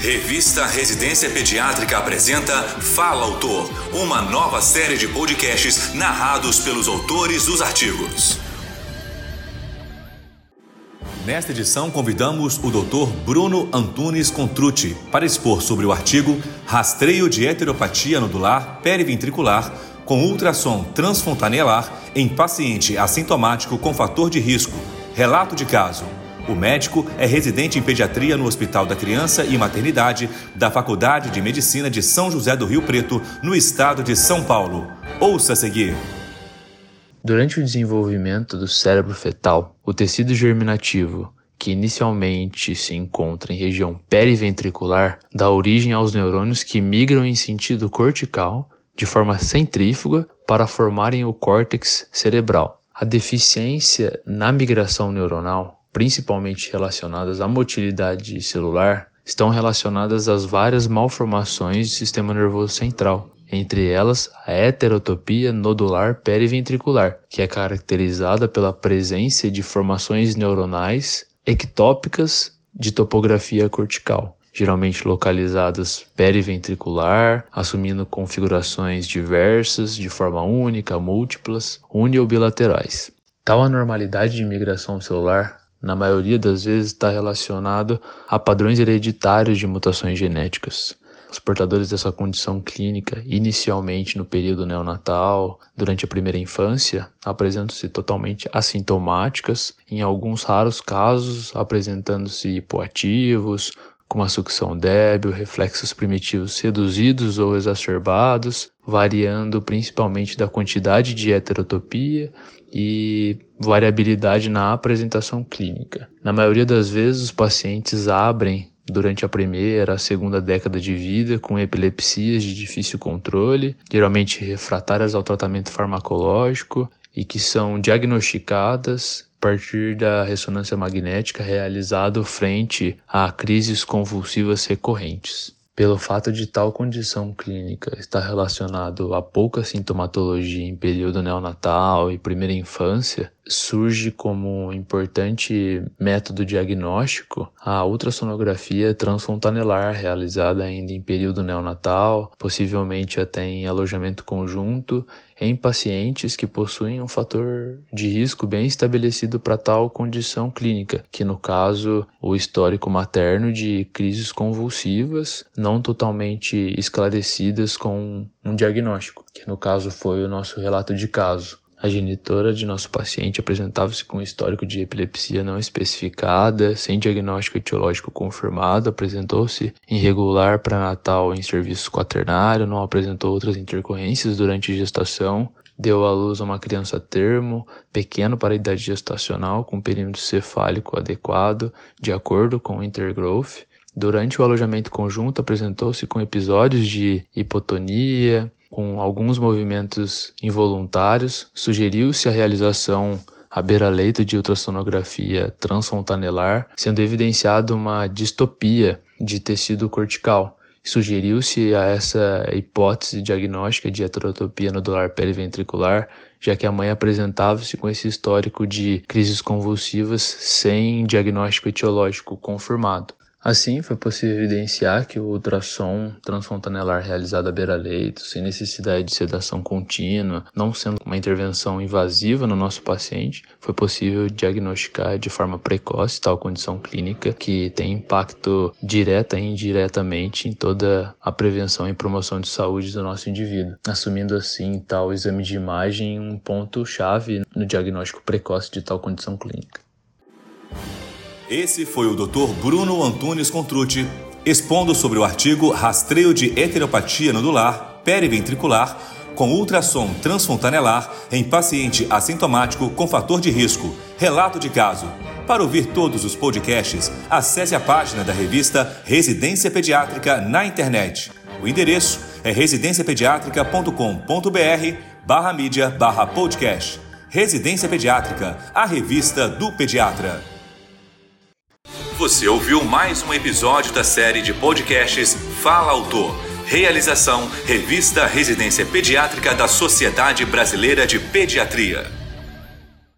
Revista Residência Pediátrica apresenta Fala Autor, uma nova série de podcasts narrados pelos autores dos artigos. Nesta edição, convidamos o Dr. Bruno Antunes Contrucci para expor sobre o artigo Rastreio de heteropatia nodular periventricular com ultrassom transfontanelar em paciente assintomático com fator de risco. Relato de caso. O médico é residente em pediatria no Hospital da Criança e Maternidade da Faculdade de Medicina de São José do Rio Preto, no estado de São Paulo. Ouça a seguir. Durante o desenvolvimento do cérebro fetal, o tecido germinativo, que inicialmente se encontra em região periventricular, dá origem aos neurônios que migram em sentido cortical de forma centrífuga para formarem o córtex cerebral. A deficiência na migração neuronal principalmente relacionadas à motilidade celular, estão relacionadas às várias malformações do sistema nervoso central, entre elas a heterotopia nodular periventricular, que é caracterizada pela presença de formações neuronais ectópicas de topografia cortical, geralmente localizadas periventricular, assumindo configurações diversas, de forma única, múltiplas, uni ou bilaterais. Tal anormalidade de migração celular na maioria das vezes está relacionado a padrões hereditários de mutações genéticas. Os portadores dessa condição clínica, inicialmente no período neonatal, durante a primeira infância, apresentam-se totalmente assintomáticas, em alguns raros casos apresentando-se hipoativos, com uma sucção débil, reflexos primitivos reduzidos ou exacerbados, variando principalmente da quantidade de heterotopia e variabilidade na apresentação clínica. Na maioria das vezes, os pacientes abrem durante a primeira, a segunda década de vida com epilepsias de difícil controle, geralmente refratárias ao tratamento farmacológico e que são diagnosticadas a partir da ressonância magnética realizada frente a crises convulsivas recorrentes. Pelo fato de tal condição clínica estar relacionado a pouca sintomatologia em período neonatal e primeira infância, surge como importante método diagnóstico a ultrassonografia transfontanelar realizada ainda em período neonatal, possivelmente até em alojamento conjunto em pacientes que possuem um fator de risco bem estabelecido para tal condição clínica, que no caso o histórico materno de crises convulsivas não totalmente esclarecidas com um diagnóstico, que no caso foi o nosso relato de caso. A genitora de nosso paciente apresentava-se com histórico de epilepsia não especificada, sem diagnóstico etiológico confirmado, apresentou-se irregular pré-natal em serviço quaternário, não apresentou outras intercorrências durante gestação, deu à luz a uma criança termo, pequeno para a idade gestacional, com perímetro cefálico adequado, de acordo com o Intergrowth. Durante o alojamento conjunto, apresentou-se com episódios de hipotonia, com alguns movimentos involuntários, sugeriu-se a realização à beira-leito de ultrassonografia transfontanelar, sendo evidenciada uma distopia de tecido cortical. Sugeriu-se a essa hipótese diagnóstica de heterotopia nodular periventricular, já que a mãe apresentava-se com esse histórico de crises convulsivas sem diagnóstico etiológico confirmado. Assim, foi possível evidenciar que o ultrassom transfontanelar realizado à beira-leito, sem necessidade de sedação contínua, não sendo uma intervenção invasiva no nosso paciente, foi possível diagnosticar de forma precoce tal condição clínica que tem impacto direta e indiretamente em toda a prevenção e promoção de saúde do nosso indivíduo, assumindo assim tal exame de imagem um ponto-chave no diagnóstico precoce de tal condição clínica. Esse foi o Dr. Bruno Antunes Contrucci expondo sobre o artigo Rastreio de heteropatia nodular periventricular com ultrassom transfontanelar em paciente assintomático com fator de risco. Relato de caso. Para ouvir todos os podcasts, acesse a página da revista Residência Pediátrica na internet. O endereço é residenciapediatrica.com.br barra mídia barra podcast. Residência Pediátrica, a revista do pediatra. Você ouviu mais um episódio da série de podcasts Fala Autor. Realização: Revista Residência Pediátrica da Sociedade Brasileira de Pediatria.